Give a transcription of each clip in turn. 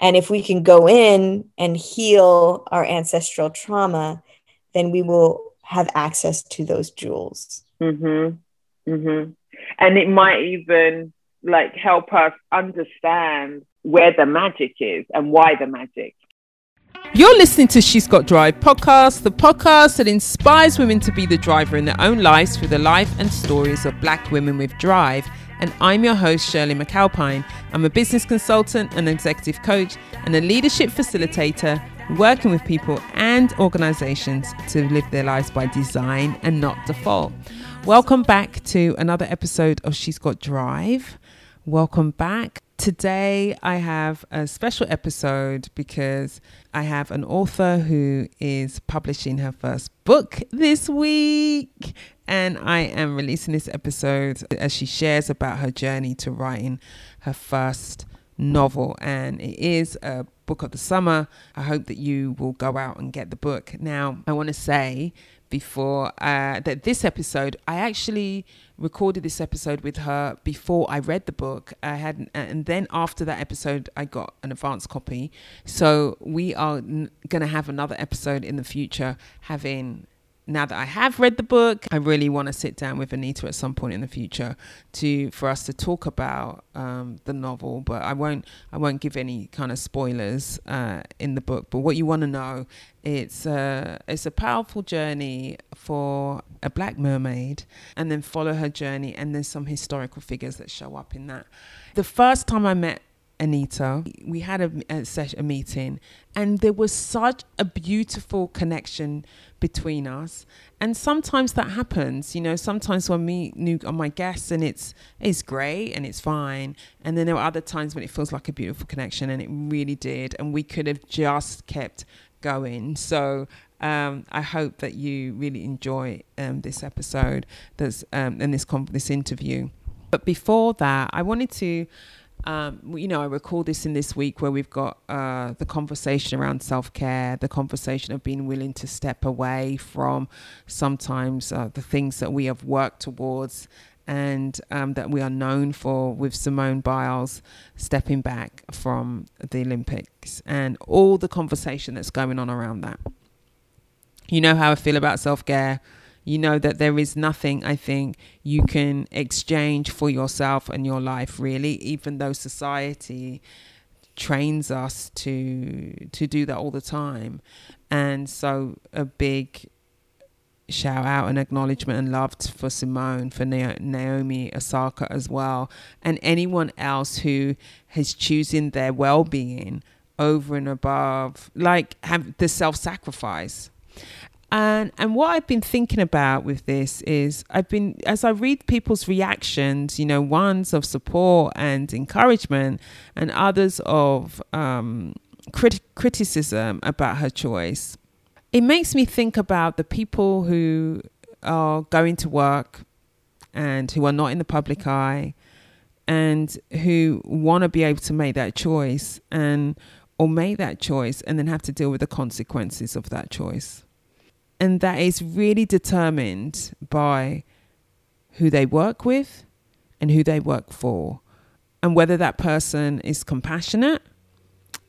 And if we can go in and heal our ancestral trauma, then we will have access to those jewels. Mm-hmm. Mm-hmm. And it might even like help us understand where the magic is and why the magic. You're listening to She's Got Drive podcast, the podcast that inspires women to be the driver in their own lives through the life and stories of black women with drive and I'm your host, Shirley McAlpine. I'm a business consultant, an executive coach, and a leadership facilitator working with people and organizations to live their lives by design and not default. Welcome back to another episode of She's Got Drive. Welcome back. Today, I have a special episode because I have an author who is publishing her first book this week. And I am releasing this episode as she shares about her journey to writing her first novel. And it is a book of the summer. I hope that you will go out and get the book. Now, I want to say before uh, that this episode, I actually recorded this episode with her before I read the book. I had, and then after that episode, I got an advance copy. So we are n- going to have another episode in the future, having now that I have read the book, I really want to sit down with Anita at some point in the future to for us to talk about um, the novel. But I won't I won't give any kind of spoilers uh, in the book. But what you want to know, it's a it's a powerful journey for a black mermaid, and then follow her journey. And there's some historical figures that show up in that. The first time I met Anita, we had a, a, session, a meeting, and there was such a beautiful connection between us. And sometimes that happens, you know. Sometimes when me new on my guests, and it's it's great and it's fine, and then there are other times when it feels like a beautiful connection, and it really did, and we could have just kept going. So um, I hope that you really enjoy um, this episode, that's um, and this this interview. But before that, I wanted to um, you know, I recall this in this week where we've got uh, the conversation around self care, the conversation of being willing to step away from sometimes uh, the things that we have worked towards and um, that we are known for with Simone Biles stepping back from the Olympics and all the conversation that's going on around that. You know how I feel about self care you know that there is nothing I think you can exchange for yourself and your life really even though society trains us to to do that all the time and so a big shout out and acknowledgement and love for Simone, for Naomi Osaka as well, and anyone else who has choosing their well being over and above, like have the self sacrifice. And and what I've been thinking about with this is I've been as I read people's reactions, you know, ones of support and encouragement, and others of um, crit- criticism about her choice. It makes me think about the people who are going to work and who are not in the public eye and who want to be able to make that choice and or make that choice and then have to deal with the consequences of that choice and that is really determined by who they work with and who they work for and whether that person is compassionate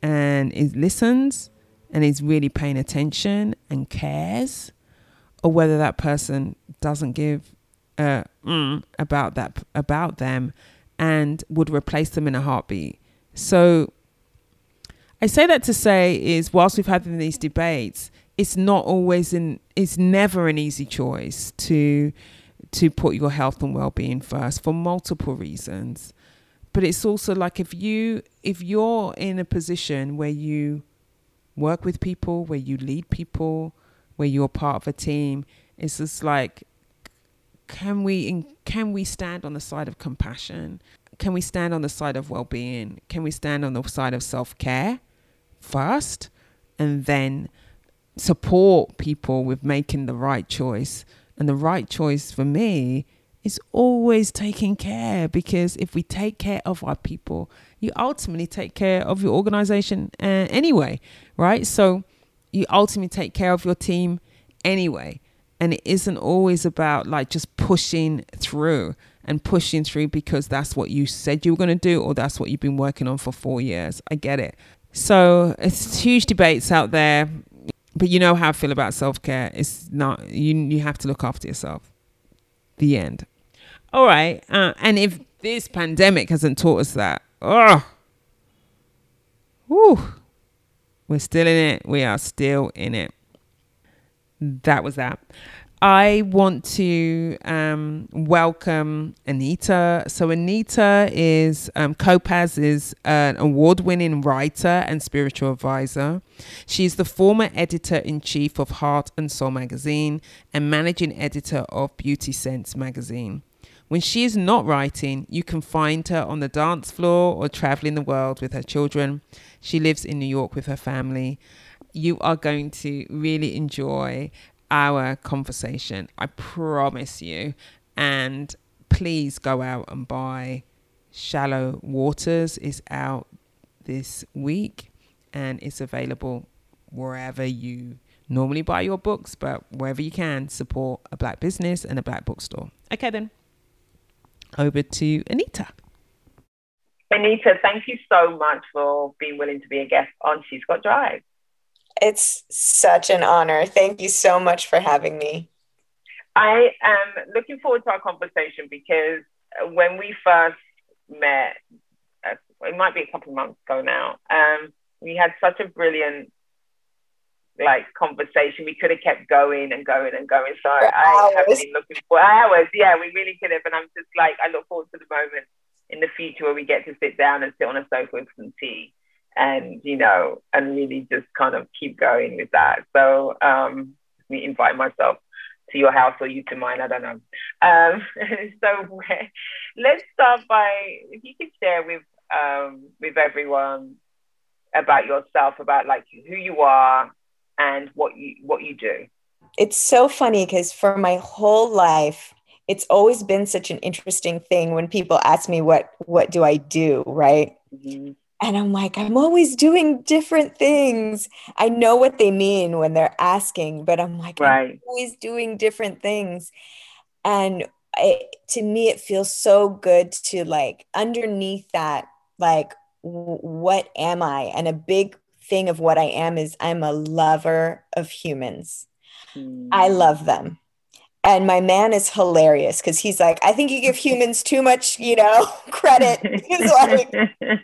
and is listens and is really paying attention and cares or whether that person doesn't give mm about that about them and would replace them in a heartbeat. So I say that to say is whilst we've had these debates it's not always an it's never an easy choice to to put your health and well-being first for multiple reasons. But it's also like if you if you're in a position where you work with people where you lead people where you're part of a team it's just like can we can we stand on the side of compassion? Can we stand on the side of well-being? Can we stand on the side of self-care first and then support people with making the right choice. And the right choice for me is always taking care because if we take care of our people, you ultimately take care of your organization uh, anyway, right? So you ultimately take care of your team anyway. And it isn't always about like just pushing through and pushing through because that's what you said you were going to do or that's what you've been working on for four years. I get it. So it's huge debates out there, but you know how I feel about self care. It's not you. You have to look after yourself. The end. All right. Uh, and if this pandemic hasn't taught us that, oh, we're still in it. We are still in it. That was that. I want to um, welcome Anita. So Anita is um, Kopacz is an award-winning writer and spiritual advisor. She's the former editor in chief of Heart and Soul magazine and managing editor of Beauty Sense magazine. When she is not writing, you can find her on the dance floor or traveling the world with her children. She lives in New York with her family. You are going to really enjoy our conversation. I promise you. And please go out and buy Shallow Waters is out this week and it's available wherever you normally buy your books, but wherever you can support a black business and a black bookstore. Okay then. Over to Anita. Anita, thank you so much for being willing to be a guest on She's Got Drive. It's such an honor. Thank you so much for having me. I am looking forward to our conversation because when we first met, uh, it might be a couple of months ago now, um, we had such a brilliant like conversation. We could have kept going and going and going. So I, I have been looking for hours. Yeah, we really could have. And I'm just like, I look forward to the moment in the future where we get to sit down and sit on a sofa with some tea and you know and really just kind of keep going with that. So um me invite myself to your house or you to mine i don't know. Um so let's start by if you could share with um with everyone about yourself about like who you are and what you what you do. It's so funny because for my whole life it's always been such an interesting thing when people ask me what what do i do right? Mm-hmm. And I'm like, I'm always doing different things. I know what they mean when they're asking, but I'm like, right. I'm always doing different things. And it, to me, it feels so good to like underneath that, like, w- what am I? And a big thing of what I am is I'm a lover of humans. Mm. I love them. And my man is hilarious because he's like, I think you give humans too much, you know, credit. He's like,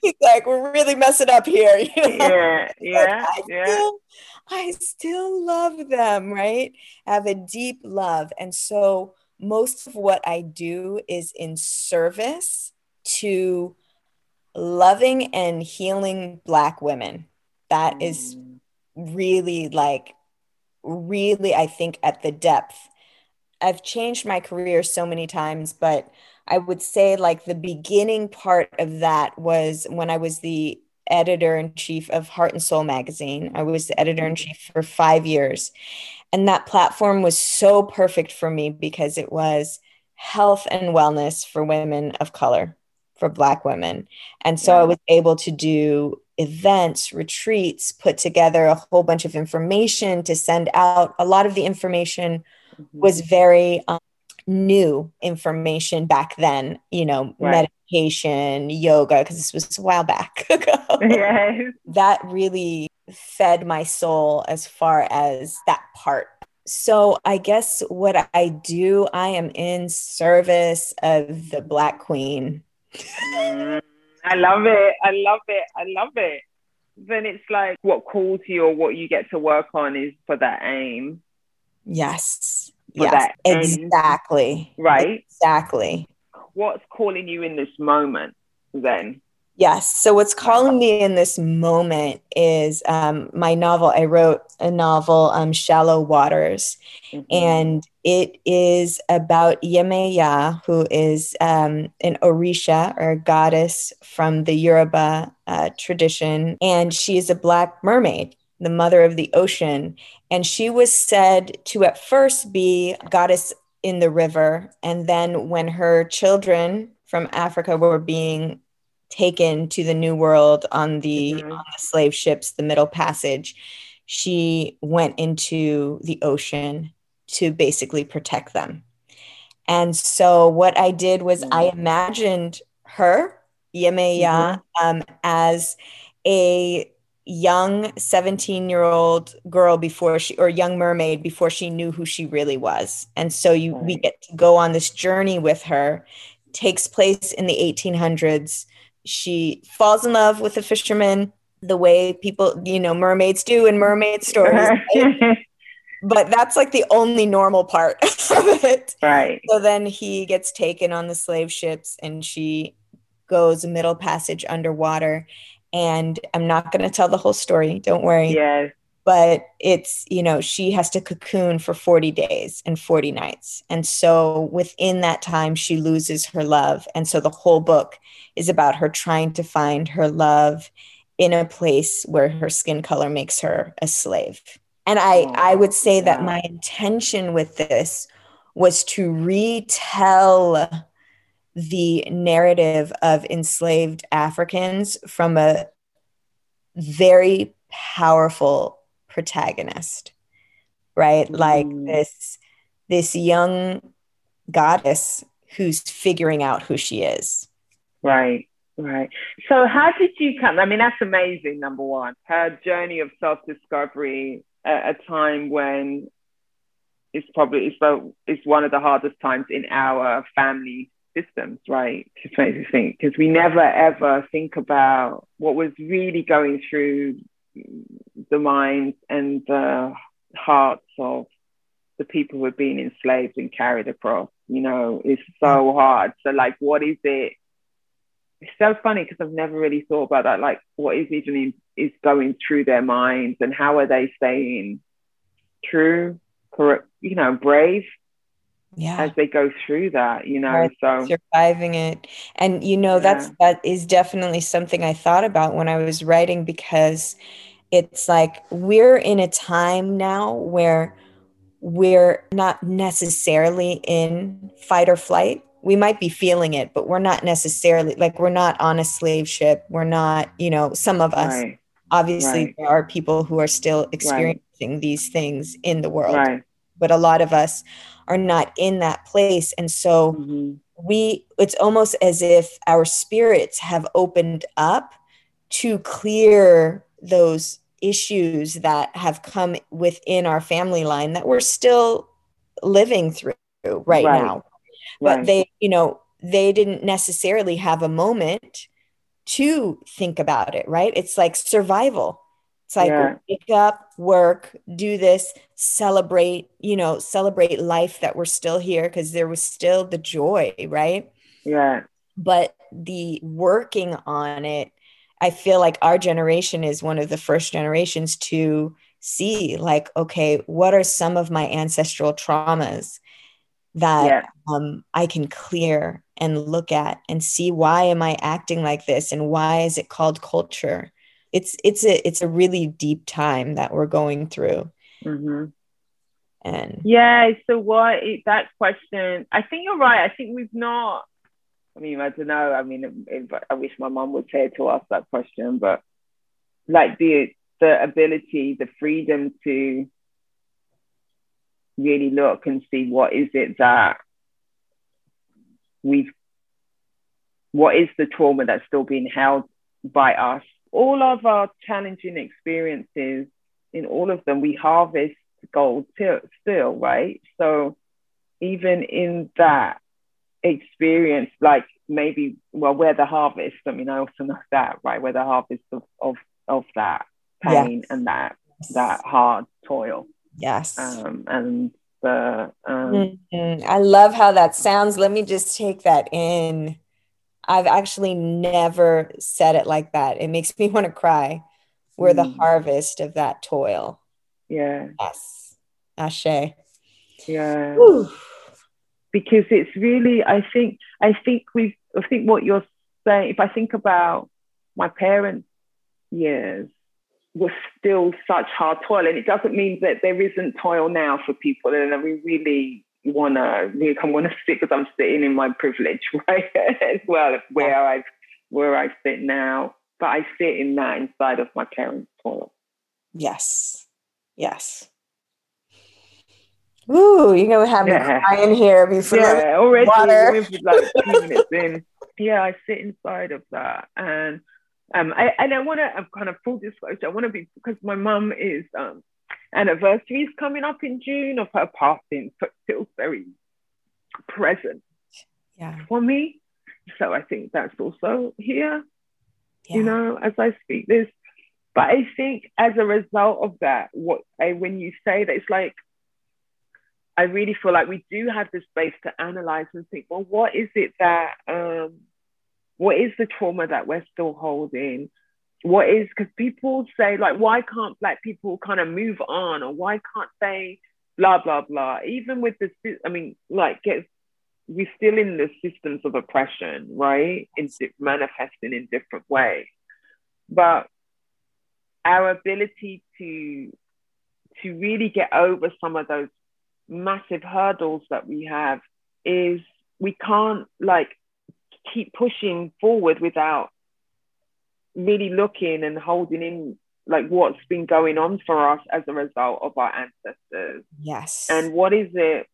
he's like, we're really messing up here. You know? Yeah, yeah, I yeah. Still, I still love them, right? I have a deep love. And so most of what I do is in service to loving and healing Black women. That is mm. really like, really, I think, at the depth I've changed my career so many times, but I would say like the beginning part of that was when I was the editor in chief of Heart and Soul magazine. I was the mm-hmm. editor in chief for five years. And that platform was so perfect for me because it was health and wellness for women of color, for Black women. And so yeah. I was able to do events, retreats, put together a whole bunch of information to send out. A lot of the information mm-hmm. was very um, new information back then, you know, right. meditation, yoga, because this was a while back ago. Yes. That really fed my soul as far as that part. So I guess what I do, I am in service of the Black Queen. Mm, I love it. I love it. I love it. Then it's like what calls you or what you get to work on is for that aim. Yes. yes. Exactly. Right. Exactly. What's calling you in this moment then? Yes. So what's calling me in this moment is um, my novel. I wrote a novel, um, Shallow Waters, mm-hmm. and it is about Yemaya, who is um, an Orisha or a goddess from the Yoruba uh, tradition, and she is a black mermaid the mother of the ocean. And she was said to at first be goddess in the river. And then when her children from Africa were being taken to the New World on the, mm-hmm. on the slave ships, the Middle Passage, she went into the ocean to basically protect them. And so what I did was mm-hmm. I imagined her, Yemaya, mm-hmm. um, as a young 17 year old girl before she or young mermaid before she knew who she really was. And so you we get to go on this journey with her takes place in the 1800s she falls in love with a fisherman the way people you know mermaids do in mermaid stories right? but that's like the only normal part of it. Right. So then he gets taken on the slave ships and she goes middle passage underwater and I'm not going to tell the whole story. Don't worry. Yes. But it's, you know, she has to cocoon for 40 days and 40 nights. And so within that time, she loses her love. And so the whole book is about her trying to find her love in a place where her skin color makes her a slave. And I, oh, I would say yeah. that my intention with this was to retell the narrative of enslaved Africans from a very powerful protagonist, right? Mm. Like this this young goddess who's figuring out who she is. Right, right. So how did you come? I mean, that's amazing, number one. Her journey of self-discovery at a time when it's probably it's, it's one of the hardest times in our family systems, right? Just makes me think because we never ever think about what was really going through the minds and the hearts of the people who are being enslaved and carried across. You know, it's so mm. hard. So, like, what is it? It's so funny because I've never really thought about that. Like, what is even is going through their minds, and how are they staying true, correct? You know, brave yeah as they go through that you know right. so surviving it and you know yeah. that's that is definitely something i thought about when i was writing because it's like we're in a time now where we're not necessarily in fight or flight we might be feeling it but we're not necessarily like we're not on a slave ship we're not you know some of us right. obviously right. there are people who are still experiencing these things in the world but a lot of us are not in that place and so mm-hmm. we it's almost as if our spirits have opened up to clear those issues that have come within our family line that we're still living through right, right. now but right. they you know they didn't necessarily have a moment to think about it right it's like survival it's like yeah. wake up, work, do this, celebrate, you know, celebrate life that we're still here because there was still the joy, right? Yeah. But the working on it, I feel like our generation is one of the first generations to see, like, okay, what are some of my ancestral traumas that yeah. um, I can clear and look at and see why am I acting like this and why is it called culture? It's it's a it's a really deep time that we're going through. Mm-hmm. and yeah so what that question i think you're right. I think we've not i mean i don't know. I mean i wish my mom would say to ask that question but like the the ability the freedom to really look and see what is it that we've what is the trauma that's still being held by us all of our challenging experiences, in all of them, we harvest gold t- still, right? So even in that experience, like maybe, well, we're the harvest. I mean, I also know that, right? We're the harvest of, of, of that pain yes. and that, that hard toil. Yes. Um, and the, um, mm-hmm. I love how that sounds. Let me just take that in. I've actually never said it like that. It makes me want to cry. We're mm. the harvest of that toil. Yeah. Yes. Ashe. Yeah. Whew. Because it's really, I think, I think we, I think what you're saying, if I think about my parents' years, was still such hard toil. And it doesn't mean that there isn't toil now for people. And we really wanna I want to sit because I'm sitting in my privilege, right? as well, where I where I sit now. But I sit in that inside of my parents' toilet. Yes. Yes. Ooh, you know gonna have yeah. crying here before yeah, already water. like two minutes in. Yeah, I sit inside of that. And Um, I, and I want to, I'm kind of full disclosure, I want to be, because my mum is, um, anniversary is coming up in June of her passing, so it feels very present yeah. for me. So I think that's also here, yeah. you know, as I speak this. But I think as a result of that, what I, when you say that, it's like, I really feel like we do have the space to analyze and think, well, what is it that, um, what is the trauma that we're still holding? What is, because people say, like, why can't Black people kind of move on? Or why can't they, blah, blah, blah. Even with the, I mean, like, get, we're still in the systems of oppression, right? In manifesting in different ways. But our ability to to really get over some of those massive hurdles that we have is we can't like keep pushing forward without really looking and holding in like what's been going on for us as a result of our ancestors. Yes. And what is it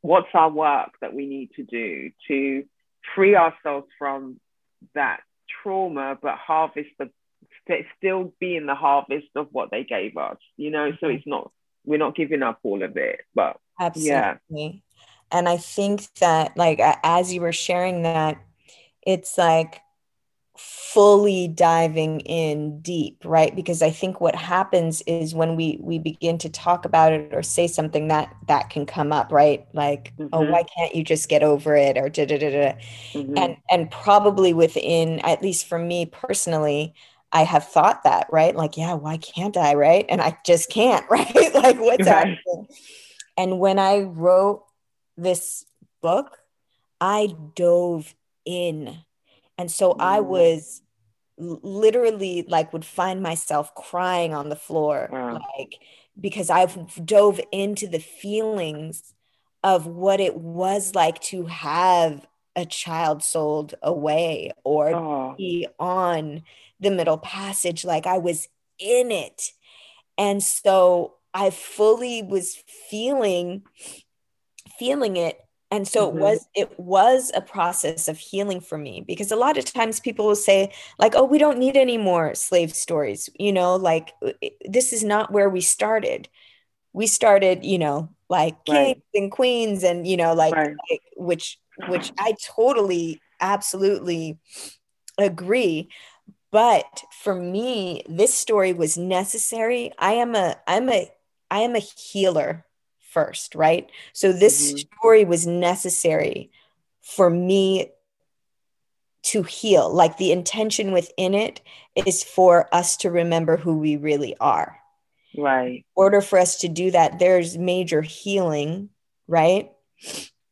what's our work that we need to do to free ourselves from that trauma but harvest the still be in the harvest of what they gave us you know? So it's not we're not giving up all of it but absolutely. Yeah. and i think that like as you were sharing that it's like fully diving in deep right? Because i think what happens is when we we begin to talk about it or say something that that can come up right? Like Mhm. oh why can't you just get over it? or da da da da and and probably within at least for me personally i have thought that right? Like yeah why can't i? right? And i just can't right? Like what's Right. happening? And when i wrote this book i dove in and so i Mm. was literally like would find myself crying on the floor Wow. like because i've dove into the feelings of what it was like to have a child sold away or oh be on the middle passage like i was in it and so i fully was feeling feeling it and so Mhm. it was it was a process of healing for me because a lot of times people will say like oh we don't need any more slave stories you know like this is not where we started we started you know like Right. kings and queens and you know like, Right. like which which i totally absolutely agree but for me this story was necessary i am a i'm a i am a healer first right? So this Mhm. story was necessary for me to heal. Like the intention within it is for us to remember who we really are. Right. In order for us to do that there's major healing right?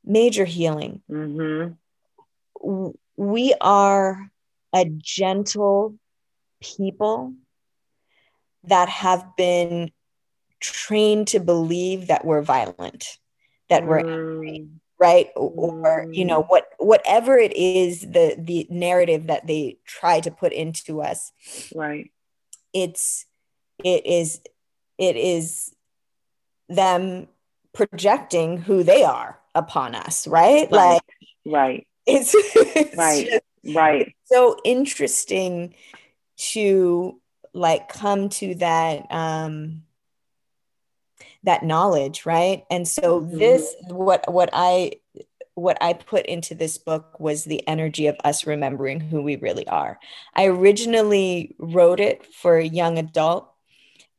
Major healing. Mm-hmm. we are a gentle people that have been trained to believe that we're violent that we're Mm, right? Or, you know what whatever it is the the narrative that they try to put into us right. it's it is it is them projecting who they are upon us right, right. Like right. it's, it's Right. just right. so interesting to like come to that um that knowledge right and so Mhm. this what what i what i put into this book was the energy of us remembering who we really are i originally wrote it for a young adult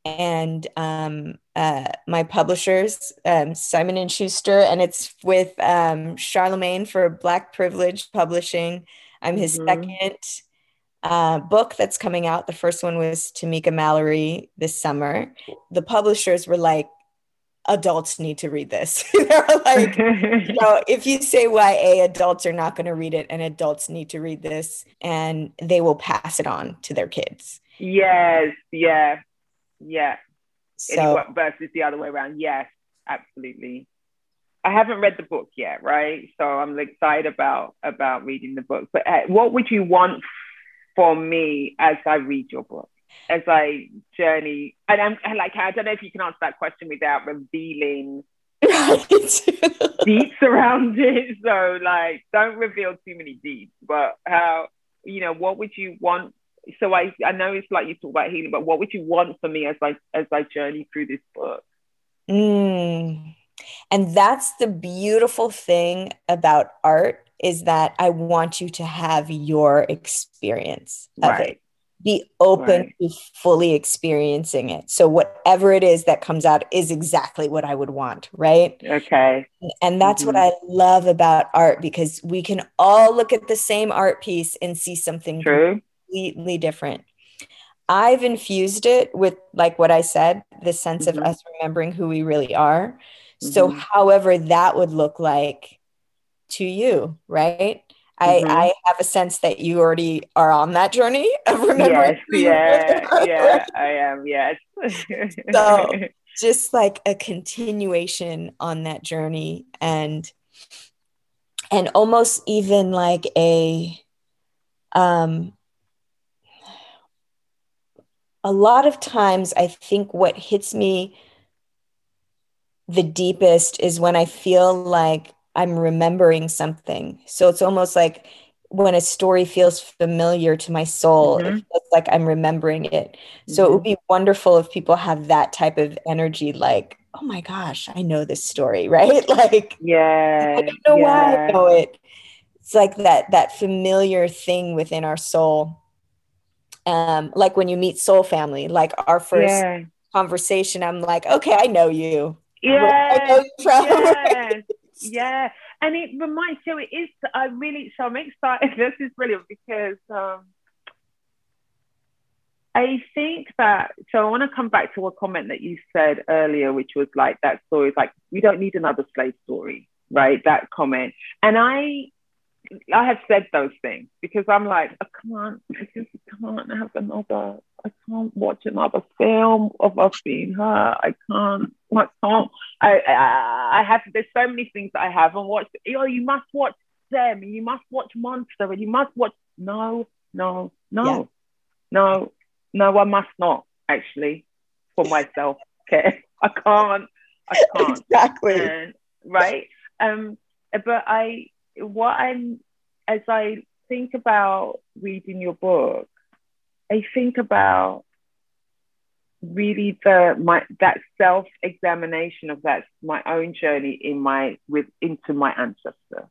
and um uh my publishers um simon and schuster and it's with um charlamagne for black privilege publishing i'm his Mhm. second uh, book that's coming out. The first one was Tamika Mallory this summer. The publishers were like, adults need to read this. They're like, you know, if you say YA, adults are not going to read it, and adults need to read this, and they will pass it on to their kids. yes yeah yeah So, versus the other way around yes absolutely I haven't read the book yet, right? So I'm excited about about reading the book. But uh, what would you want for me as I read your book, as I journey? And I'm like I don't know if you can answer that question without revealing deeds around it. So like, don't reveal too many deeds. But how you know what would you want so I I know it's like you talk about healing, but what would you want for me as I as I journey through this book? Mm. And that's the beautiful thing about art is that I want you to have your experience of right. it. Be open right. to fully experiencing it. So whatever it is that comes out is exactly what I would want, right? Okay. And that's mm-hmm. what I love about art because we can all look at the same art piece and see something True. completely different. I've infused it with like what I said, the sense mm-hmm. of us remembering who we really are. Mm-hmm. So however that would look like to you, right? I, mm-hmm. I have a sense that you already are on that journey of remembering. Yes, yeah, yeah, I am. Yes. so just like a continuation on that journey and and almost even like a um a lot of times I think what hits me the deepest is when I feel like I'm remembering something. So it's almost like when a story feels familiar to my soul, mm-hmm. it feels like I'm remembering it. So mm-hmm. it would mm-hmm. be wonderful if people have that type of energy, like, oh my gosh, I know this story, right? Like, yeah, I don't know yeah. why I know it. It's like that that familiar thing within our soul. Um, like when you meet soul family, like our first yeah. conversation, I'm like, okay, I know you. Yeah. yeah yeah and it reminds so it is i really so i'm excited this is brilliant because um I think that so I want to come back to a comment that you said earlier, which was like that story is like we don't need another slave story, right? That comment. And I I have said those things because I'm like, I can't, I just can't have another, I can't watch another film of us being hurt. I can't, I can't, I, I, I have, there's so many things that I haven't watched. Oh, you must watch them and you must watch Monster and you must watch, no, no, no, yeah. no, no, I must not actually for myself. Okay. I can't, I can't. Exactly. And, right. Um, but I, what I'm as I think about reading your book, I think about really the my that self examination of that my own journey in my with into my ancestor.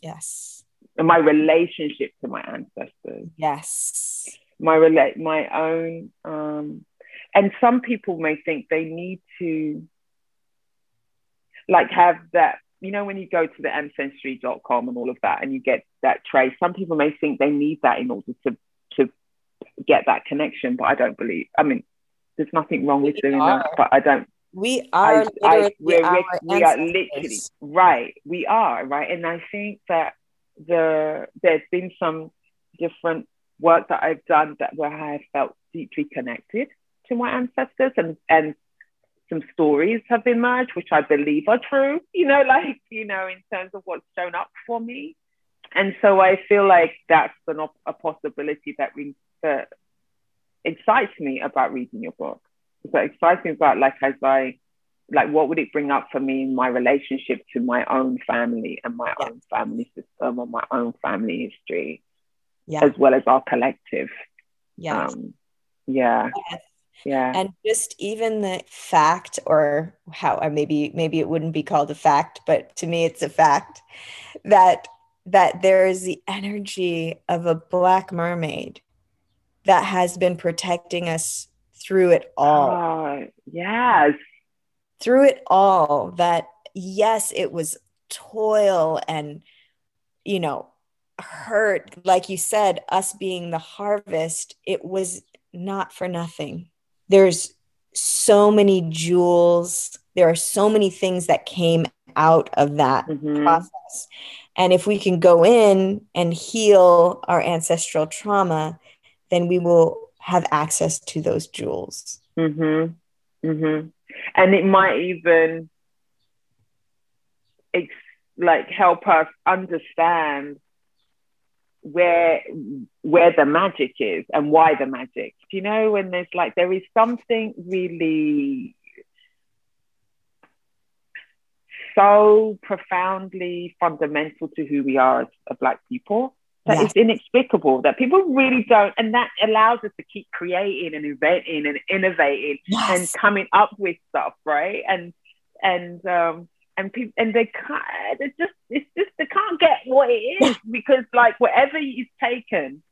Yes. And my relationship to my ancestors. Yes. My relate my own um and some people may think they need to like have that you know, when you go to the ancestry.com and all of that and you get that trace, some people may think they need that in order to, to get that connection, but I don't believe, I mean, there's nothing wrong with we doing are. that, but I don't. We are I, I, we're, we're, we are literally, right, we are, right. And I think that the there's been some different work that I've done that where I have felt deeply connected to my ancestors and, and some stories have emerged, which I believe are true, you know, like, you know, in terms of what's shown up for me. And so I feel like that's an, a possibility that, we that excites me about reading your book. So excites me about like, as I, like, what would it bring up for me in my relationship to my own family and my yeah. own family system or my own family history, yeah. as well as our collective. Yes. Um, yeah. Yes yeah and just even the fact or how or maybe maybe it wouldn't be called a fact but to me it's a fact that that there is the energy of a black mermaid that has been protecting us through it all. Oh, yes. Through it all that yes it was toil and you know hurt. Like you said us being the harvest it was not for nothing. There's so many jewels. There are so many things that came out of that mm-hmm. process. And if we can go in and heal our ancestral trauma then we will have access to those jewels mm-hmm. Mm-hmm. and it might even ex- like help us understand where where the magic is and why the magic. Do you know when there's like there is something really so profoundly fundamental to who we are as, as black people that yes. is inexplicable that people really don't and that allows us to keep creating and inventing and innovating yes. and coming up with stuff right? And and um and people and they can't it's just it's just they can't get what it is because like whatever is taken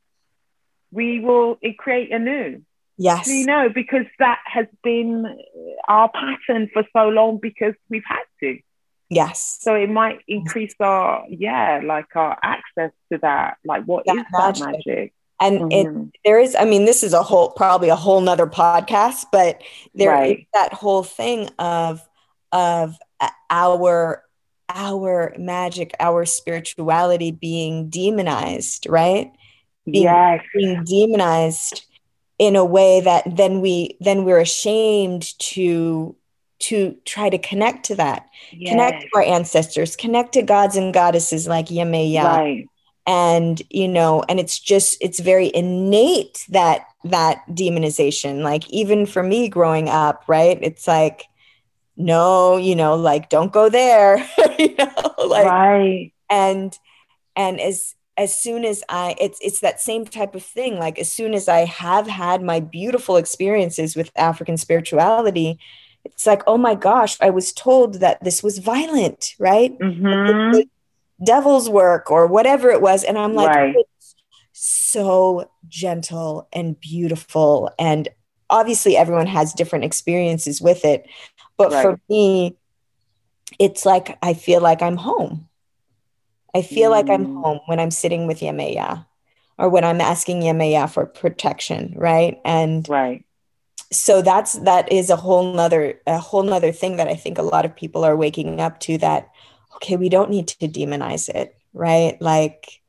we will create a new yes. You know because that has been our pattern for so long because we've had to Yes. So it might increase our, yeah, like our access to that. Like, what that is magic. that magic? And mm-hmm. it, there is, I mean, this is a whole, probably a whole nother podcast, but there right. is that whole thing of, of our, our magic, our spirituality being demonized, right? Being, yes. being demonized in a way that then we, then we're ashamed to to try to connect to that, yes. connect to our ancestors, connect to gods and goddesses like Yemaya. Right. And you know, and it's just it's very innate that that demonization. Like even for me growing up, right? It's like, no, you know, like don't go there. you know, like right. and and as as soon as I it's it's that same type of thing. Like as soon as I have had my beautiful experiences with African spirituality, it's like, oh my gosh, I was told that this was violent, right? Mm-hmm. Devil's work or whatever it was. And I'm like, right. so gentle and beautiful. And obviously, everyone has different experiences with it. But right. for me, it's like I feel like I'm home. I feel mm. like I'm mm. home when I'm sitting with Yemaya or when I'm asking Yemaya for protection, right? And right so that's that is a whole nother a whole nother thing that i think a lot of people are waking up to that okay we don't need to demonize it right? Like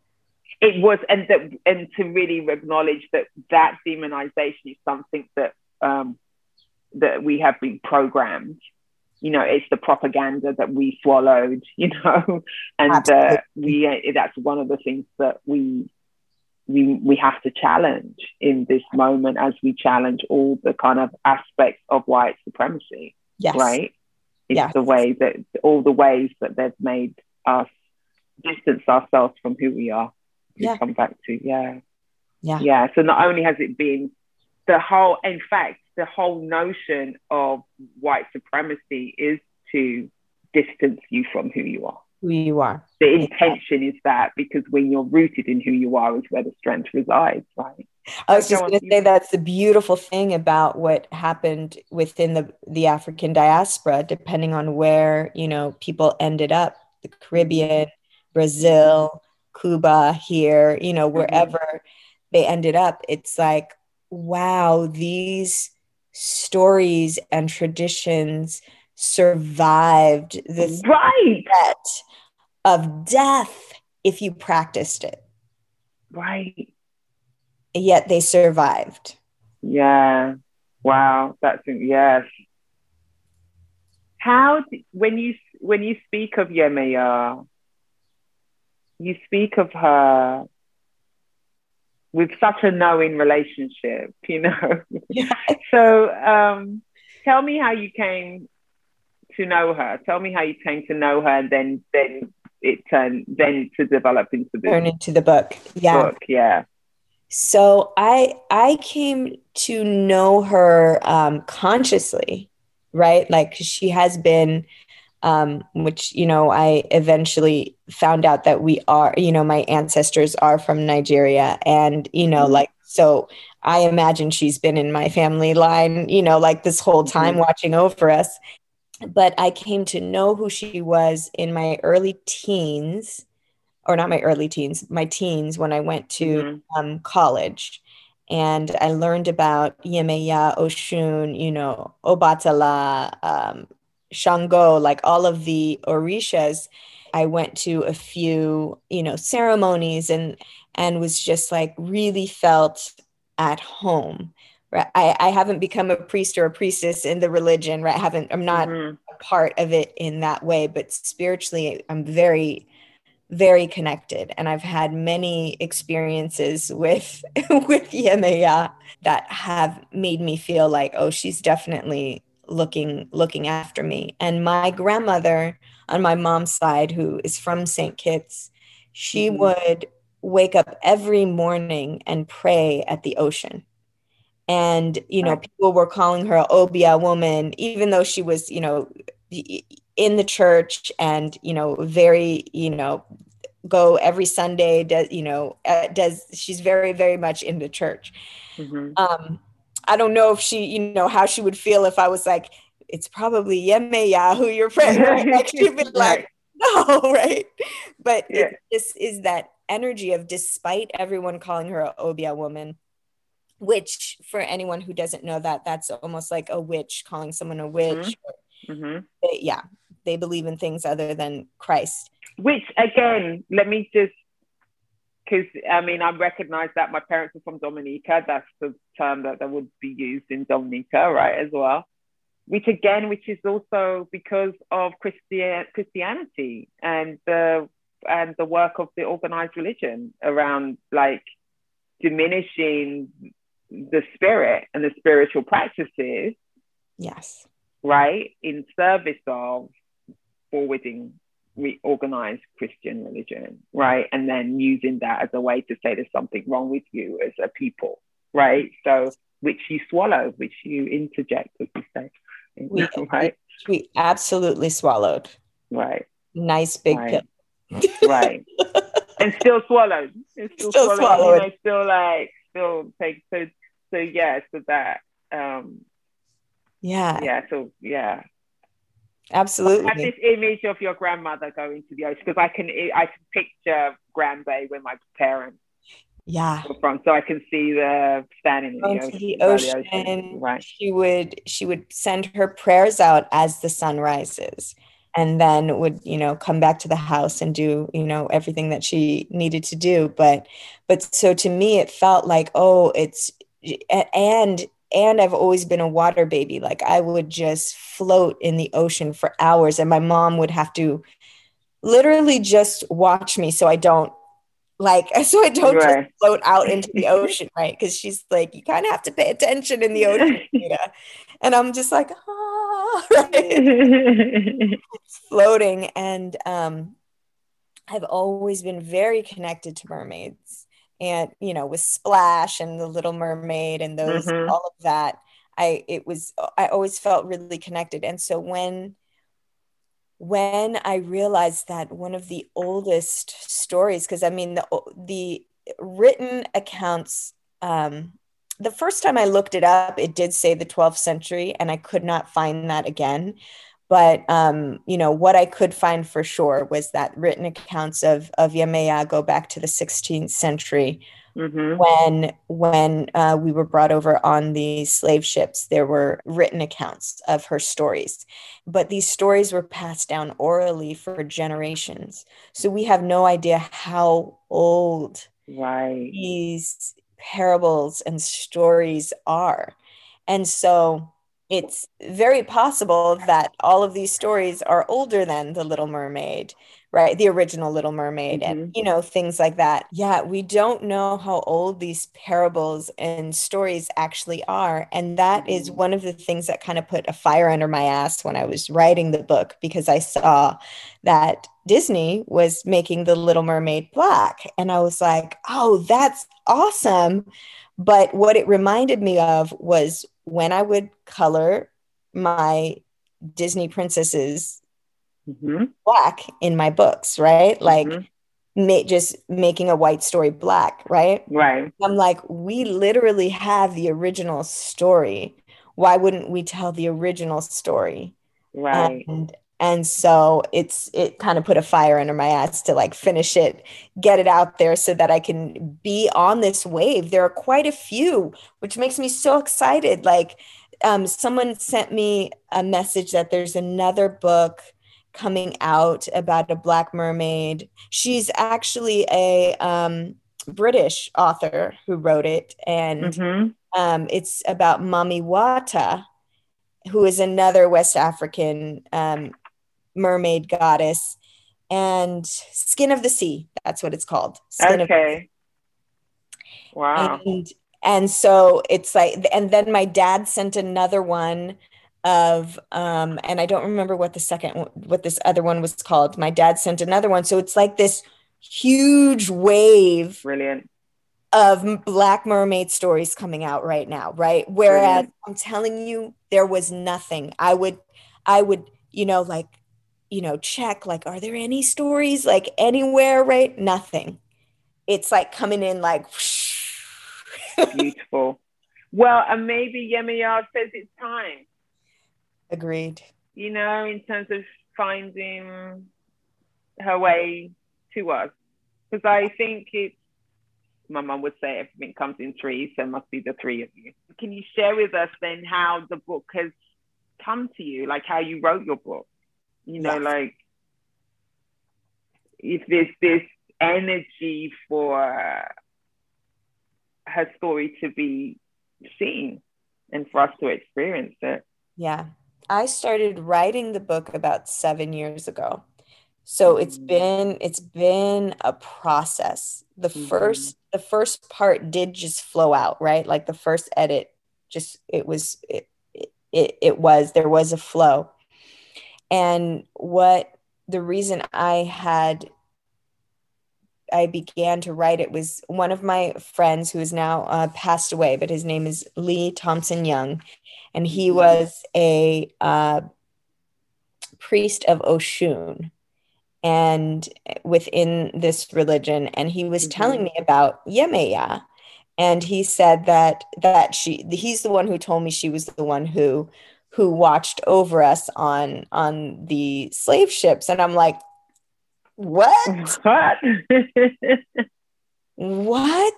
it was and that and to really acknowledge that that demonization is something that um that we have been programmed. You know it's the propaganda that we swallowed you know and uh, we that's one of the things that we we we have to challenge in this moment as we challenge all the kind of aspects of white supremacy. Yes. Right? It's yes. the way that all the ways that they've made us distance ourselves from who we are. We yeah. come back to yeah. Yeah. Yeah. So not only has it been the whole in fact, the whole notion of white supremacy is to distance you from who you are who you are. The intention is that because when you're rooted in who you are is where the strength resides, right? I was just going to say that's the beautiful thing about what happened within the the African diaspora, depending on where you know people ended up, the Caribbean, Brazil, Cuba, here, you know, mm-hmm. wherever mm-hmm. they ended up. It's like, wow, these stories and traditions survived this right of death if you practiced it. Right. Yet they survived. Yeah. Wow. That's yes. How when you when you speak of Yemaya, you speak of her with such a knowing relationship, you know. Yeah. so um, tell me how you came to know her. Tell me how you came to know her, and then then it turned then to develop into the turn into the book. Yeah, book, yeah. So I I came to know her um, consciously, right? Like she has been, um, which you know I eventually found out that we are, you know, my ancestors are from Nigeria, and you know, mm-hmm. like so I imagine she's been in my family line, you know, like this whole time mm-hmm. watching over us but I came to know who she was in my early teens, or not my early teens, my teens when I went to mm-hmm. um, college. And I learned about Yemaya, Oshun, you know, Obatala, um, Shango, like all of the Orishas. I went to a few, you know, ceremonies and and was just like really felt at home right I, I haven't become a priest or a priestess in the religion right I haven't i'm not mm-hmm. a part of it in that way but spiritually i'm very very connected and i've had many experiences with with yemaya that have made me feel like oh she's definitely looking looking after me and my grandmother on my mom's side who is from st kitts she mm-hmm. would wake up every morning and pray at the ocean. And, you know, Right. people were calling her a Obeah woman, even though she was, you know, in the church and, you know, very, you know, go every Sunday, does, you know, uh, does, she's very, very much in the church. Mhm. Um, I don't know if she, you know, how she would feel if I was like, it's probably Yemaya who you're praying. for." like she'd be like, Right. no, right? But Yeah. it just is that energy of despite everyone calling her a Obeah woman, which for anyone who doesn't know that, that's almost like a witch calling someone a witch. Mhm. They- yeah, they believe in things other than Christ. Which again, let me just because I mean I recognize that my parents are from Dominica. That's the term that, that would be used in Dominica, right? As well. Which again, which is also because of Christian Christianity and the and the work of the organized religion around like diminishing the spirit and the spiritual practices Yes. right, in service of forwarding reorganized Christian religion, right, and then using that as a way to say there's something wrong with you as a people, right? So, which you swallow, which you interject, as you say, We- right, We absolutely swallowed. right, Nice big Right. pill. right, and still swallowed, and still, Still swallowed, swallowed. You know, still like, still take so, so yeah, so that, um, Yeah, yeah, so yeah, absolutely I have this image of your grandmother going to the ocean because I can I can picture Grand Bay where my parents Yeah. from, so I can see the standing in Going the ocean, the ocean. right? She would she would send her prayers out as the sun rises and then would, you know, come back to the house and do, you know, everything that she needed to do. But but so to me it felt like, oh, it's and and I've always been a water baby. Like I would just float in the ocean for hours and my mom would have to literally just watch me so I don't like so I don't just float out into the ocean, right? Because she's like, you kind of have to pay attention in the ocean, Rita. and I'm just like, ah, right? floating. And um, I've always been very connected to mermaids, and you know, with Splash and the Little Mermaid and those, Mhm. all of that. I it was I always felt really connected, and so when when I realized that one of the oldest stories, because I mean the the written accounts, um, the first time I looked it up, it did say the 12th century, and I could not find that again. But um, you know what I could find for sure was that written accounts of of Yemaya go back to the 16th century, Mhm. when when uh, we were brought over on the slave ships there were written accounts of her stories but these stories were passed down orally for generations so we have no idea how old Right. these parables and stories are and so it's very possible that all of these stories are older than the little mermaid right? The original little mermaid and you know things like that. Yeah we don't know how old these parables and stories actually are. And that is Mhm. one of the things that kind of put a fire under my ass when i was writing the book because i saw that disney was making the little mermaid black. And i was like oh that's awesome. But what it reminded me of was when i would color my disney princesses Mhm. black in my books, right? Like Mhm. ma- just making a white story black, right? Right. I'm like, we literally have the original story. Why wouldn't we tell the original story? Right. And and so it's it kind of put a fire under my ass to like finish it, get it out there so that I can be on this wave. There are quite a few, which makes me so excited. Like um, someone sent me a message that there's another book coming out about a black mermaid. She's actually a um, British author who wrote it, and Mhm. um, it's about Mami Wata, who is another West African um, mermaid goddess, and Skin of the Sea. That's what it's called. Skin of Okay. Wow. and and so it's like and then my dad sent another one of um and i don't remember what the second what this other one was called my dad sent another one so it's like this huge wave Brilliant. of black mermaid stories coming out right now right whereas i'm telling you there was nothing i would i would you know like you know check like are there any stories like anywhere right nothing it's like coming in like Beautiful. Well, and maybe Yemaya says it's time, agreed you know, in terms of finding her way to us. Because I think it's, my mum would say everything comes in threes, so it must be the three of you. Can you share with us then how the book has come to you, like how you wrote your book? You know, Yes. like if there's this energy for her story to be seen and for us to experience it. Yeah. I started writing the book about 7 years ago. So it's Mhm. been it's been a process. The Mhm. first the first part did just flow out, right? Like the first edit just it was it it, it was there was a flow. And what the reason I had I began to write it was one of my friends who is now uh, passed away, but his name is Lee Thompson Young, and he Mhm. was a uh, priest of Oshun, and within this religion, and he was Mhm. telling me about Yemaya, and he said that that she he's the one who told me she was the one who who watched over us on on the slave ships, and I'm like, what? What? what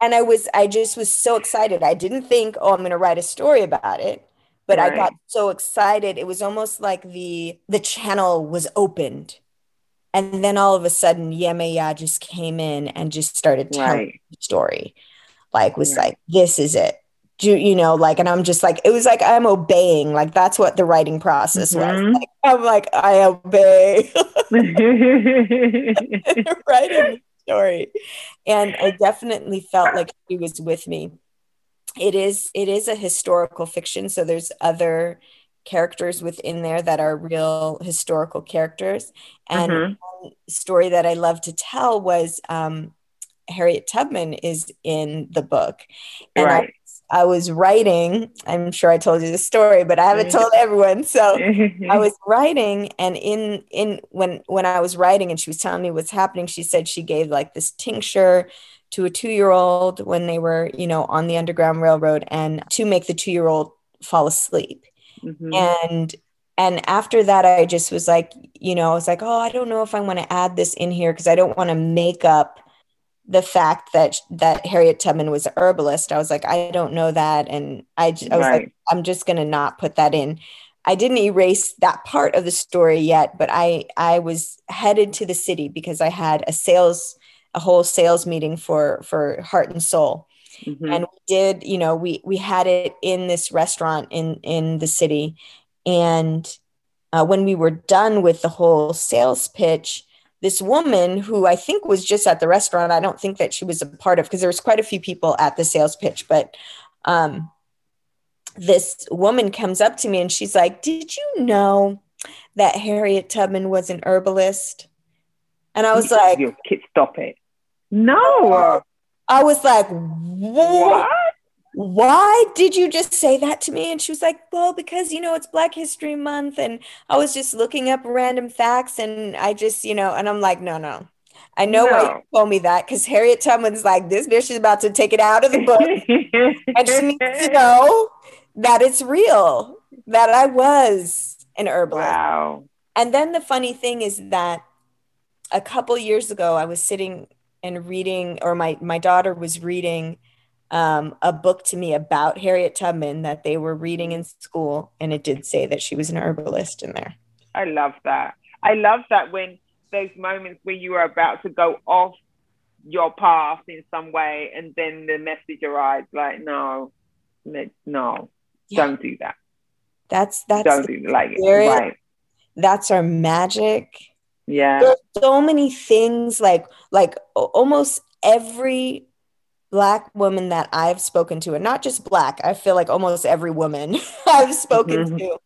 and i was i just was so excited i didn't think oh i'm going to write a story about it but i got so excited it was almost like the the channel was opened and then all of a sudden Yemaya just came in and just started telling right. the story like was Right. like this is it do you know like and i'm just like it was like i'm obeying like that's what the writing process was Mhm. like i'm like i obey writing the story and i definitely felt like she was with me it is it is a historical fiction so there's other characters within there that are real historical characters and Mhm. one story that i love to tell was um, harriet tubman is in the book and right. I, I was writing i'm sure i told you the story but i haven't told everyone so I was writing and in in when when I was writing and she was telling me what's happening, she said she gave like this tincture to a two-year-old when they were, you know, on the Underground Railroad and to make the two-year-old fall asleep. Mhm. And and after that I just was like, you know, I was like, oh, I don't know if I want to add this in here because I don't want to make up the fact that that Harriet Tubman was a herbalist. I was like, I don't know that and I, j- I was like. I'm just going to not put that in. I didn't erase that part of the story yet, but I I was headed to the city because I had a sales a whole sales meeting for for Heart and Soul. Mhm. And we did, you know, we we had it in this restaurant in in the city and uh, when we were done with the whole sales pitch, this woman who I think was just at the restaurant, I don't think that she was a part of because there was quite a few people at the sales pitch, but um, this woman comes up to me and she's like, "Did you know that Harriet Tubman was an herbalist?" And I was like, stop it. No. I was like, what? Why did you just say that to me? And she was like, Well, because, you know, it's Black History Month. And I was just looking up random facts. And I just, you know, and I'm like, No, no. I know why you told me that because Harriet Tubman's like, This bitch is about to take it out of the book. and she needs to know that it's real, that I was an herbalist. Wow. And then the funny thing is that a couple years ago, I was sitting and reading, or my my daughter was reading um, a book to me about Harriet Tubman that they were reading in school, and it did say that she was an herbalist in there. I love that. I love that when those moments where you are about to go off your path in some way and then the message arrives like, no, no, Yeah. don't do that. That's that's don't do like spirit. right. that's our magic. Yeah. There's so many things like like almost every black woman that I've spoken to, and not just black, I feel like almost every woman I've spoken Mhm. to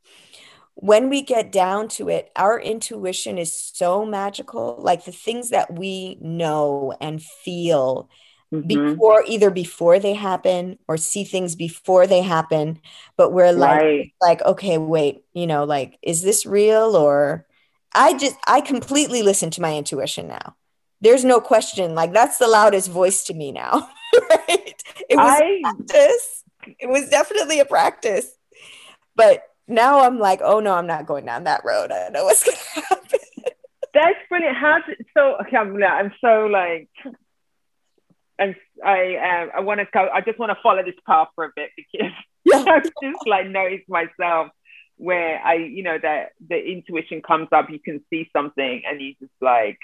when we get down to it, our intuition is so magical. Like the things that we know and feel mm-hmm. before, either before they happen or see things before they happen. But we're like, right. like, okay, wait, you know, like, is this real? Or I just, I completely listen to my intuition now. There's no question. Like that's the loudest voice to me now. right? It was I... practice. It was definitely a practice. But now I'm like, oh no, I'm not going down that road. I don't know what's gonna happen. That's brilliant. How did, so okay, I'm, I'm so like I'm, I um, I want to go. I just want to follow this path for a bit because yeah. I've just like noticed myself where I, you know, that the intuition comes up. You can see something, and you just like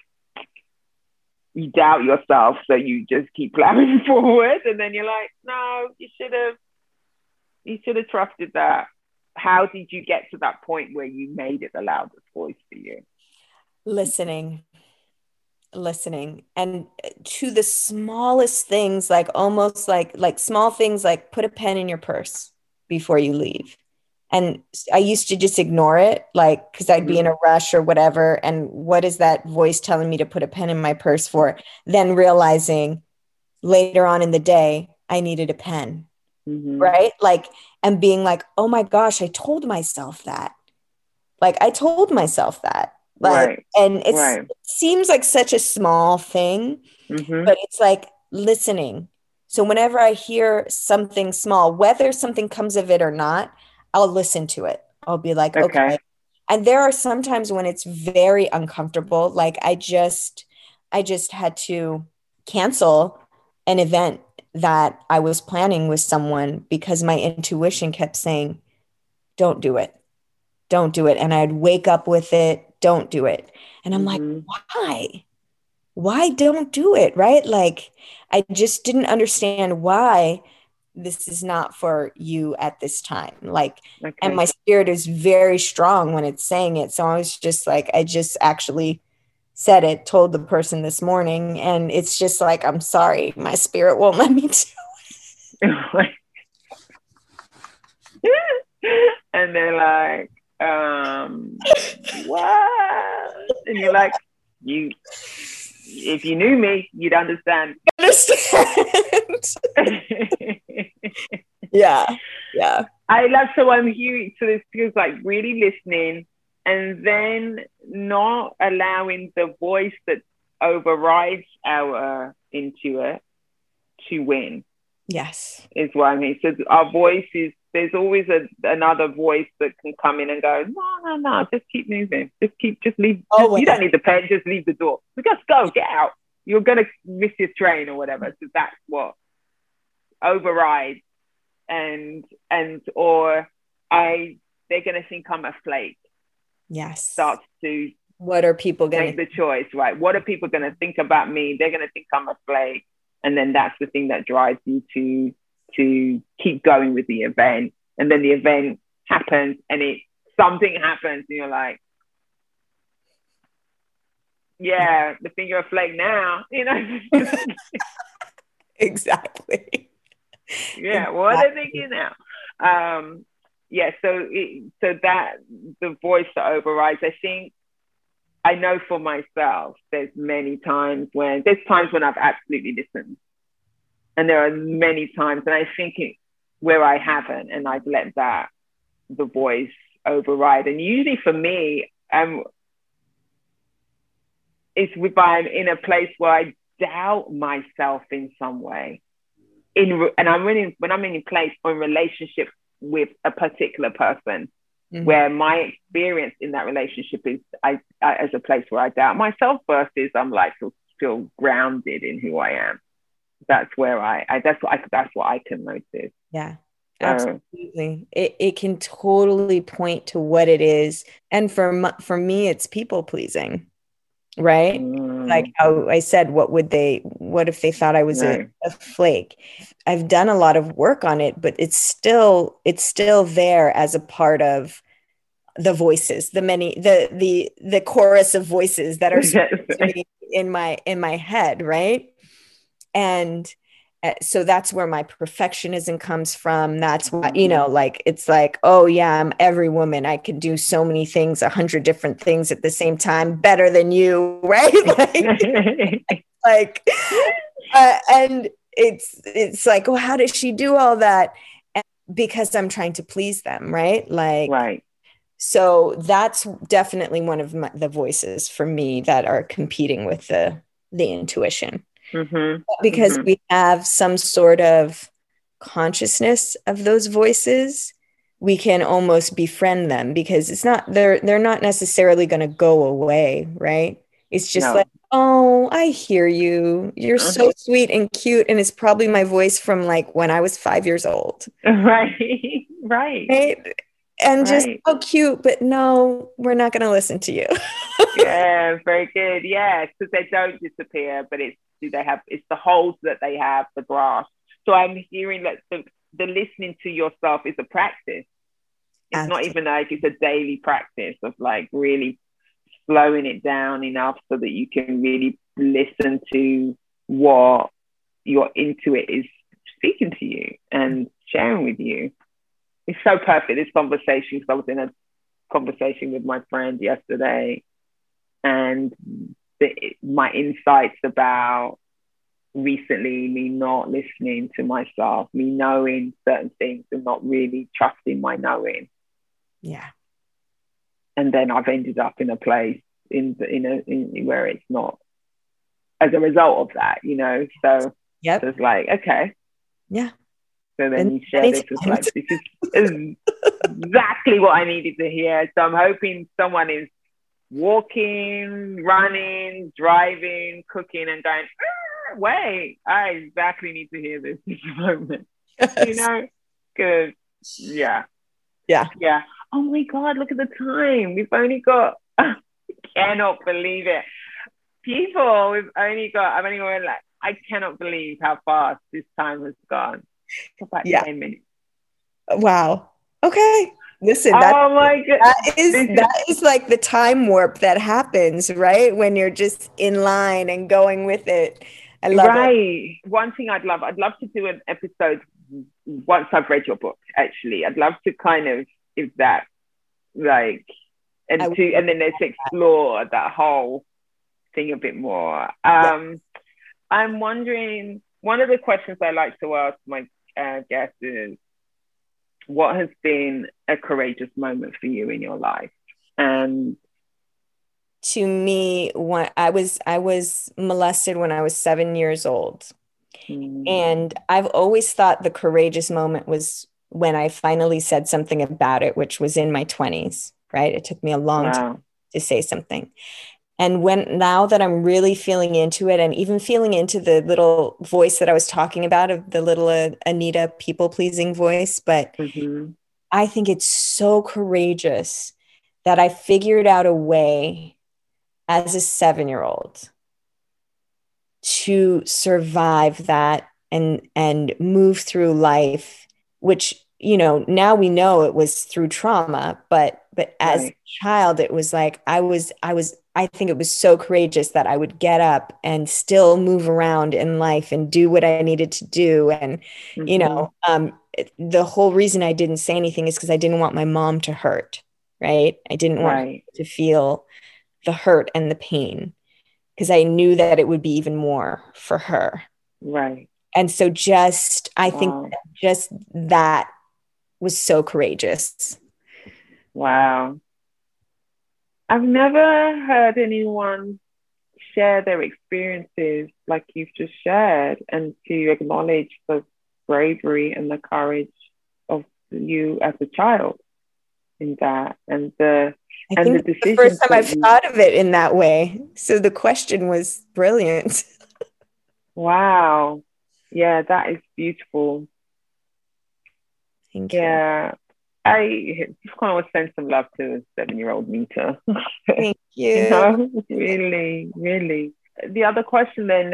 you doubt yourself, so you just keep plowing forward, and then you're like, no, you should have, you should have trusted that how did you get to that point where you made it the loudest voice for you? Listening, listening, and uh, to the smallest things, like almost like like small things, like put a pen in your purse before you leave. And I used to just ignore it, like because I'd be in a mm-hmm. rush or whatever. And what is that voice telling me to put a pen in my purse for? Then realizing later on in the day, I needed a pen mm-hmm. right? Like, and being like, oh my gosh, I told myself that. Like, I told myself that. Like, right. and right. it seems like such a small thing, mm-hmm. but it's like listening. So whenever I hear something small, whether something comes of it or not, I'll listen to it. I'll be like, okay. okay. And there are sometimes when it's very uncomfortable. Like I just, I just had to cancel an event that I was planning with someone because my intuition kept saying, don't do it. Don't do it. And I'd wake up with it, don't do it. And I'm mm-hmm. like, why? Why don't do it? Right? Like, I just didn't understand why this is not for you at this time. Like, okay. and my spirit is very strong when it's saying it. So I was just like, I just actually said it, told the person this morning, and it's just like, I'm sorry, my spirit won't let me do it. and they're like, um, what? And you're like, you, if you knew me, you'd understand. Understand. yeah, yeah. I love so I'm hearing so this feels like really listening and then not allowing the voice that overrides our intuit to win. Yes. Is what I mean. So our voice is there's always a, another voice that can come in and go, no, no, no, just keep moving. Just keep, just leave. Oh, just, you don't need the pen, just leave the door. Just go, get out. You're going to miss your train or whatever. So that's what overrides and, and, or I, they're going to think I'm a flake yes starts to what are people going to make the choice right what are people going to think about me they're going to think i'm a flake and then that's the thing that drives you to to keep going with the event. And then the event happens and it something happens and you're like yeah the you're a flake now you know? Exactly. Yeah exactly. what are they thinking now? Um yeah, so it, so that the voice that overrides, I think I know for myself, there's many times when there's times when I've absolutely listened, and there are many times, and I think it, where I haven't, and I've let that the voice override. And usually for me, um, it's if I'm in a place where I doubt myself in some way. In and I'm in when I'm in a place or in relationship with a particular person mm-hmm. where my experience in that relationship is I, I, as a place where I doubt myself versus I'm like feel, feel grounded in who I am. That's where I, I that's what I that's what I can notice. Yeah. Absolutely. it, it can totally point to what it is. And for for me it's people pleasing right mm. like how i said what would they what if they thought i was right. a, a, flake i've done a lot of work on it but it's still it's still there as a part of the voices the many the the the chorus of voices that are in my in my head right and uh, so that's where my perfectionism comes from. That's why you know like it's like oh yeah i'm every woman. I can do so many things a hundred different things at the same time better than you right? Like, like uh, and it's it's like well how does she do all that? And because i'm trying to please them right? Like right. so that's definitely one of my, the voices for me that are competing with the the intuition mm-hmm. because mm-hmm. we have some sort of consciousness of those voices we can almost befriend them because it's not they're they're not necessarily going to go away right it's just No. like oh i hear you you're Mm-hmm. so sweet and cute and it's probably my voice from like when i was 5 years old right right right and just Right. oh cute but no we're not going to listen to you yeah very good yeah because they don't disappear but it's do they have it's the holes that they have the grasp so i'm hearing that the, the listening to yourself is a practice. It's not even like it's a daily practice of like really slowing it down enough so that you can really listen to what your intuit is speaking to you and sharing with you. It's so perfect, this conversation, because I was in a conversation with my friend yesterday and the, my insights about recently me not listening to myself, me knowing certain things and not really trusting my knowing. Yeah. And then I've ended up in a place in in a in, where it's not as a result of that, you know. So yep. it's like okay, yeah. So then And you share this with like this is exactly what I needed to hear. So I'm hoping someone is walking, running, driving, cooking, and going. "Ah, Wait, I exactly need to hear this moment. You know, because yeah, Yeah. yeah. Oh my God, look at the time. We've only got, I cannot believe it. People, we've only got, I've only got like, I cannot believe how fast this time has gone. It's about Yeah. 10 minutes. Wow. Okay. Listen, that, oh my God. that is that is like the time warp that happens, right? When you're just in line and going with it. I love it. right. One thing I'd love, I'd love to do an episode once I've read your book, actually. I'd love to kind of, if that, like, and I to, and then let's explore that whole thing a bit more. Um, I'm wondering, one of the questions I like to ask my uh, guests is, what has been a courageous moment for you in your life? And To me, when I was I was molested when I was seven years old. mm, And I've always thought the courageous moment was when I finally said something about it, which was in my 20s, right? It took me a long time to say something. And when now that I'm really feeling into it and even feeling into the little voice that I was talking about of the little uh, Anita people pleasing voice, but Mhm. I think it's so courageous that I figured out a way as a seven year old to survive that and and move through life which you know now we know it was through trauma but but as Right. a child it was like i was i was i think it was so courageous that i would get up and still move around in life and do what i needed to do and you know um the whole reason i didn't say anything is because i didn't want my mom to hurt right i didn't want right. to feel the hurt and the pain because I knew that it would be even more for her. Right. And so just I think Wow. just that was so courageous. Wow. I've never heard anyone share their experiences like you've just shared and to acknowledge the bravery and the courage of you as a child in that and the I And think the the first time I've you- thought of it in that way. So the question was brilliant. wow. Yeah, that is beautiful. Thank you. Yeah. I just kind of want to send some love to seven year old Nita. Thank you. you know really really the other question then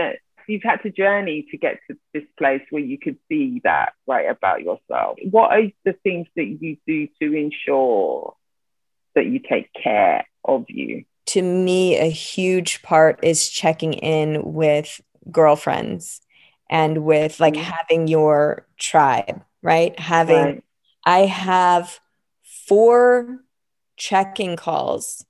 you've had to journey to get to this place where you could see that right about yourself what are the things that you do to ensure that you take care of you to me, a huge part is checking in with girlfriends and with like Mhm. having your tribe, right? Having Right. I have four check-in calls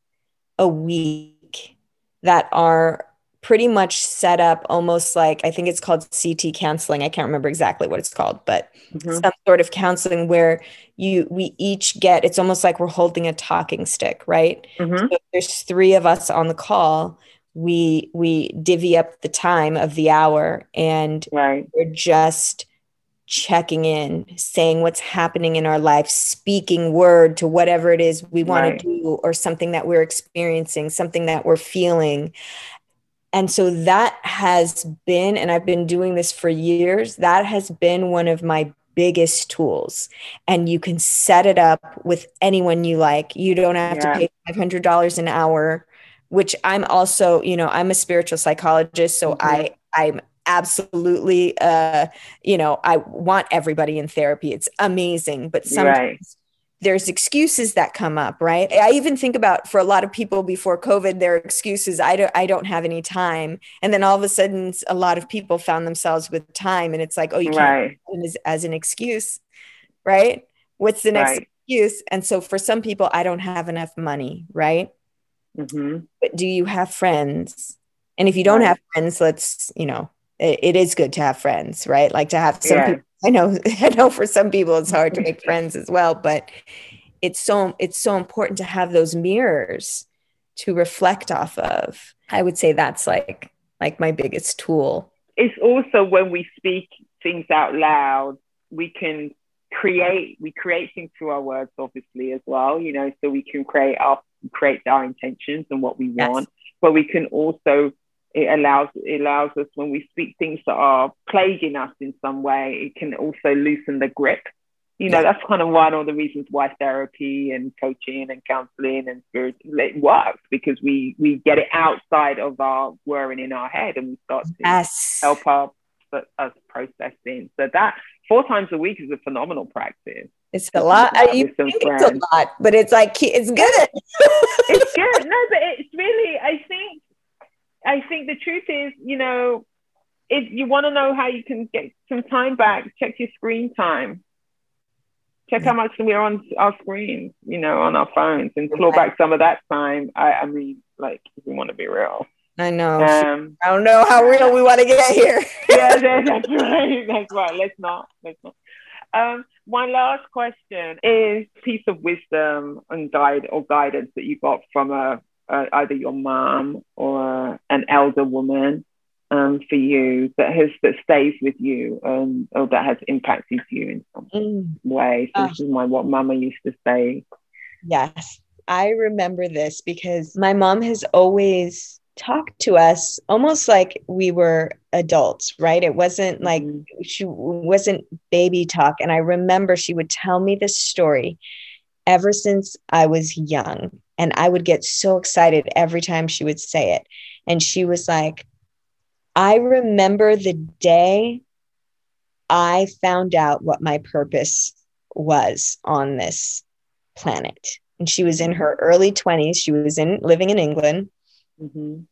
a week that are pretty much set up almost like I think it's called CT counseling. I can't remember exactly what it's called, but Mhm. some sort of counseling where you we each get it's almost like we're holding a talking stick, right? Mhm. So there's three of us on the call. We we divvy up the time of the hour and Right. we're just checking in, saying what's happening in our life, speaking word to whatever it is we want Right. to do or something that we're experiencing, something that we're feeling. And so that has been, and I've been doing this for years, that has been one of my biggest tools. And you can set it up with anyone you like. You don't have Yeah. to pay $500 an hour, which I'm also, you know, I'm a spiritual psychologist. So Mhm. I, I'm absolutely, uh, you know, I want everybody in therapy. It's amazing. But sometimes Right. there's excuses that come up right i even think about for a lot of people before covid their excuses i don't i don't have any time and then all of a sudden a lot of people found themselves with time and it's like oh you can't Right. as, as an excuse right what's the next Right. excuse and so for some people i don't have enough money right Mhm. but do you have friends and if you don't have friends let's you know it, it is good to have friends right like to have some Yeah. people i know i know for some people it's hard to make friends as well but it's so it's so important to have those mirrors to reflect off of i would say that's like like my biggest tool It's also when we speak things out loud, we can create we create things through our words, obviously as well. You know, so we can create our create our intentions and what we Yes. want, but we can also it allows it allows us when we speak things that are plaguing us in some way, it can also loosen the grip. You know, Yeah. that's kind of one of the reasons why therapy and coaching and counseling and spirit it works because we we get it outside of our worrying in our head and we start to yes help our, us process things. So that four times a week is a phenomenal practice. it's a lot Yeah, you think it's a lot but it's like it's good It's good. No, but it's really, I think, I think the truth is, you know, if you want to know how you can get some time back, check your screen time. Check how much we're on our screens, you know, on our phones, and claw back some of that time. I, I mean, like, if we want to be real. i know Um, i don't know how real we want to get here yeah, that's right. That's right. Let's not. Let's not. Um, my last question is piece of wisdom and guide or guidance that you got from a, a either your mom or an elder woman um, for you that has that stays with you um, or that has impacted you in some Mm. way. So Ah. this is my what Mama used to say. Yes, I remember this because my mom has always talked to us almost like we were adults, right? It wasn't like Mhm. she wasn't baby talk. And I remember she would tell me this story ever since I was young. And I would get so excited every time she would say it. And she was like, I remember the day I found out what my purpose was on this planet. And she was in her early 20s. She was in living in England Mhm.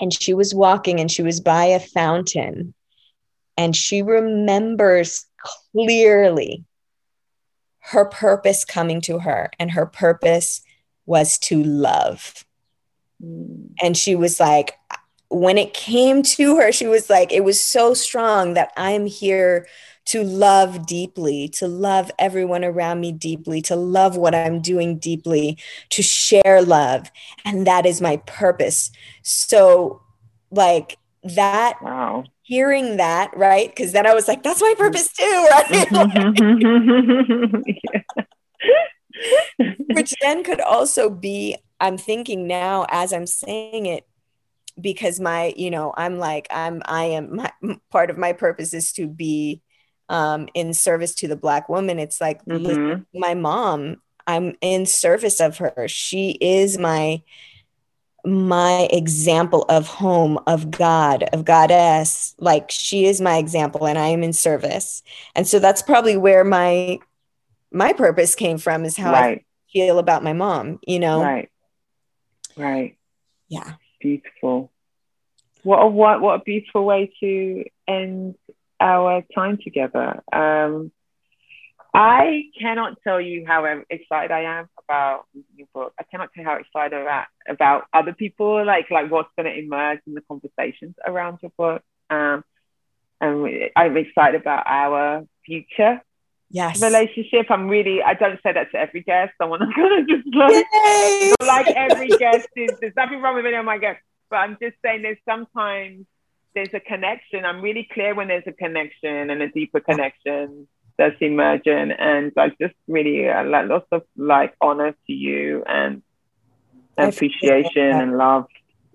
and she was walking and she was by a fountain and she remembers clearly her purpose coming to her and her purpose was to love Mm. and she was like when it came to her she was like it was so strong that i'm here to love deeply to love everyone around me deeply to love what i'm doing deeply to share love and that is my purpose so like that Wow. hearing that right because then i was like that's my purpose too right. which then could also be i'm thinking now as i'm saying it because my you know i'm like i'm i am my part of my purpose is to be um in service to the black woman. It's like Mhm. my mom i'm in service of her. She is my my example of home of god of goddess. Like she is my example and i am in service. And so that's probably where my my purpose came from is how i feel about my mom you know Right. Right. yeah Beautiful. What a what what a beautiful way to end our time together. Um, I cannot tell you how excited I am about your book. I cannot tell you how excited about about other people, like like what's going to emerge in the conversations around your book. Um, and I'm excited about our future yes. relationship. I'm really, I don't say that to every guest. Someone I'm gonna just like, like every guest is, there's nothing wrong with any of my guests, but I'm just saying there's sometimes there's a connection. I'm really clear when there's a connection and a deeper connection that's emerging. And I just really uh, like lots of like honor to you and appreciation and love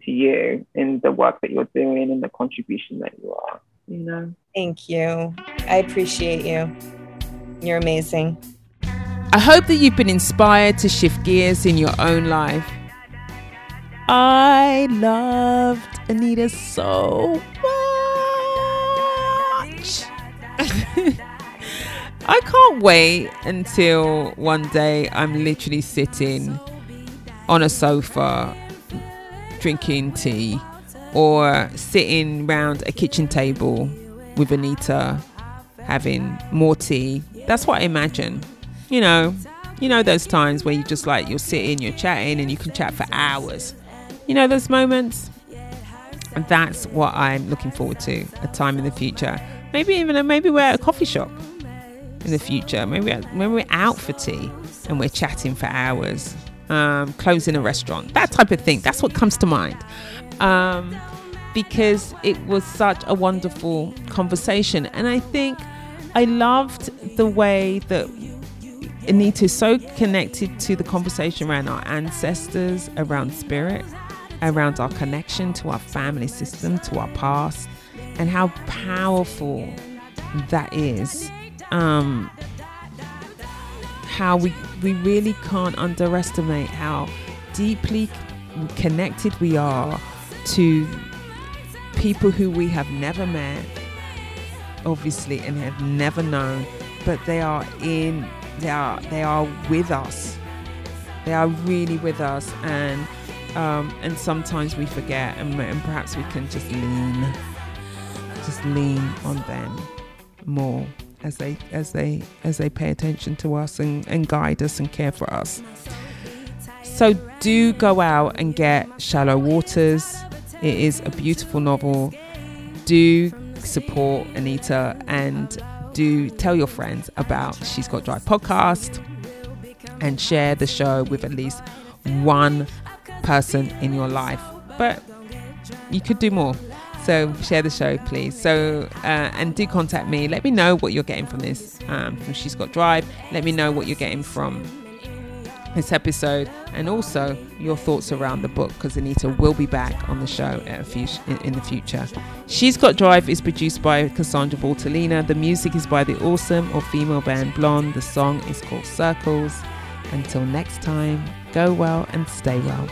to you in the work that you're doing and the contribution that you are. You know. Thank you. I appreciate you. You're amazing. I hope that you've been inspired to shift gears in your own life. I loved Anita so much. I can't wait until one day I'm literally sitting on a sofa drinking tea or sitting round a kitchen table with Anita having more tea. That's what I imagine. You know, you know those times where you just like you're sitting, you're chatting, and you can chat for hours. You know those moments. And that's what I'm looking forward to. A time in the future, maybe even maybe we're at a coffee shop in the future. Maybe when we're out for tea and we're chatting for hours, um, closing a restaurant, that type of thing. That's what comes to mind. Um, because it was such a wonderful conversation. And I think I loved the way that Anita is so connected to the conversation around our ancestors, around spirit, around our connection to our family system, to our past, and how powerful that is. Um, how we, we really can't underestimate how deeply connected we are to people who we have never met, obviously, and have never known, but they are in, they are, they are with us. They are really with us, and um, and sometimes we forget, and, and perhaps we can just lean, just lean on them more as they as they as they pay attention to us and, and guide us and care for us. So do go out and get Shallow Waters. It is a beautiful novel. Do support Anita and do tell your friends about She's Got Drive podcast and share the show with at least one person in your life. But you could do more. So share the show, please. So uh, and do contact me. Let me know what you're getting from this. Um, from She's Got Drive. Let me know what you're getting from this episode and also your thoughts around the book because Anita will be back on the show in, in, the future. She's Got Drive is produced by Cassandra Bortolina. The music is by the awesome or female band Blonde. The song is called Circles. Until next time, go well and stay well.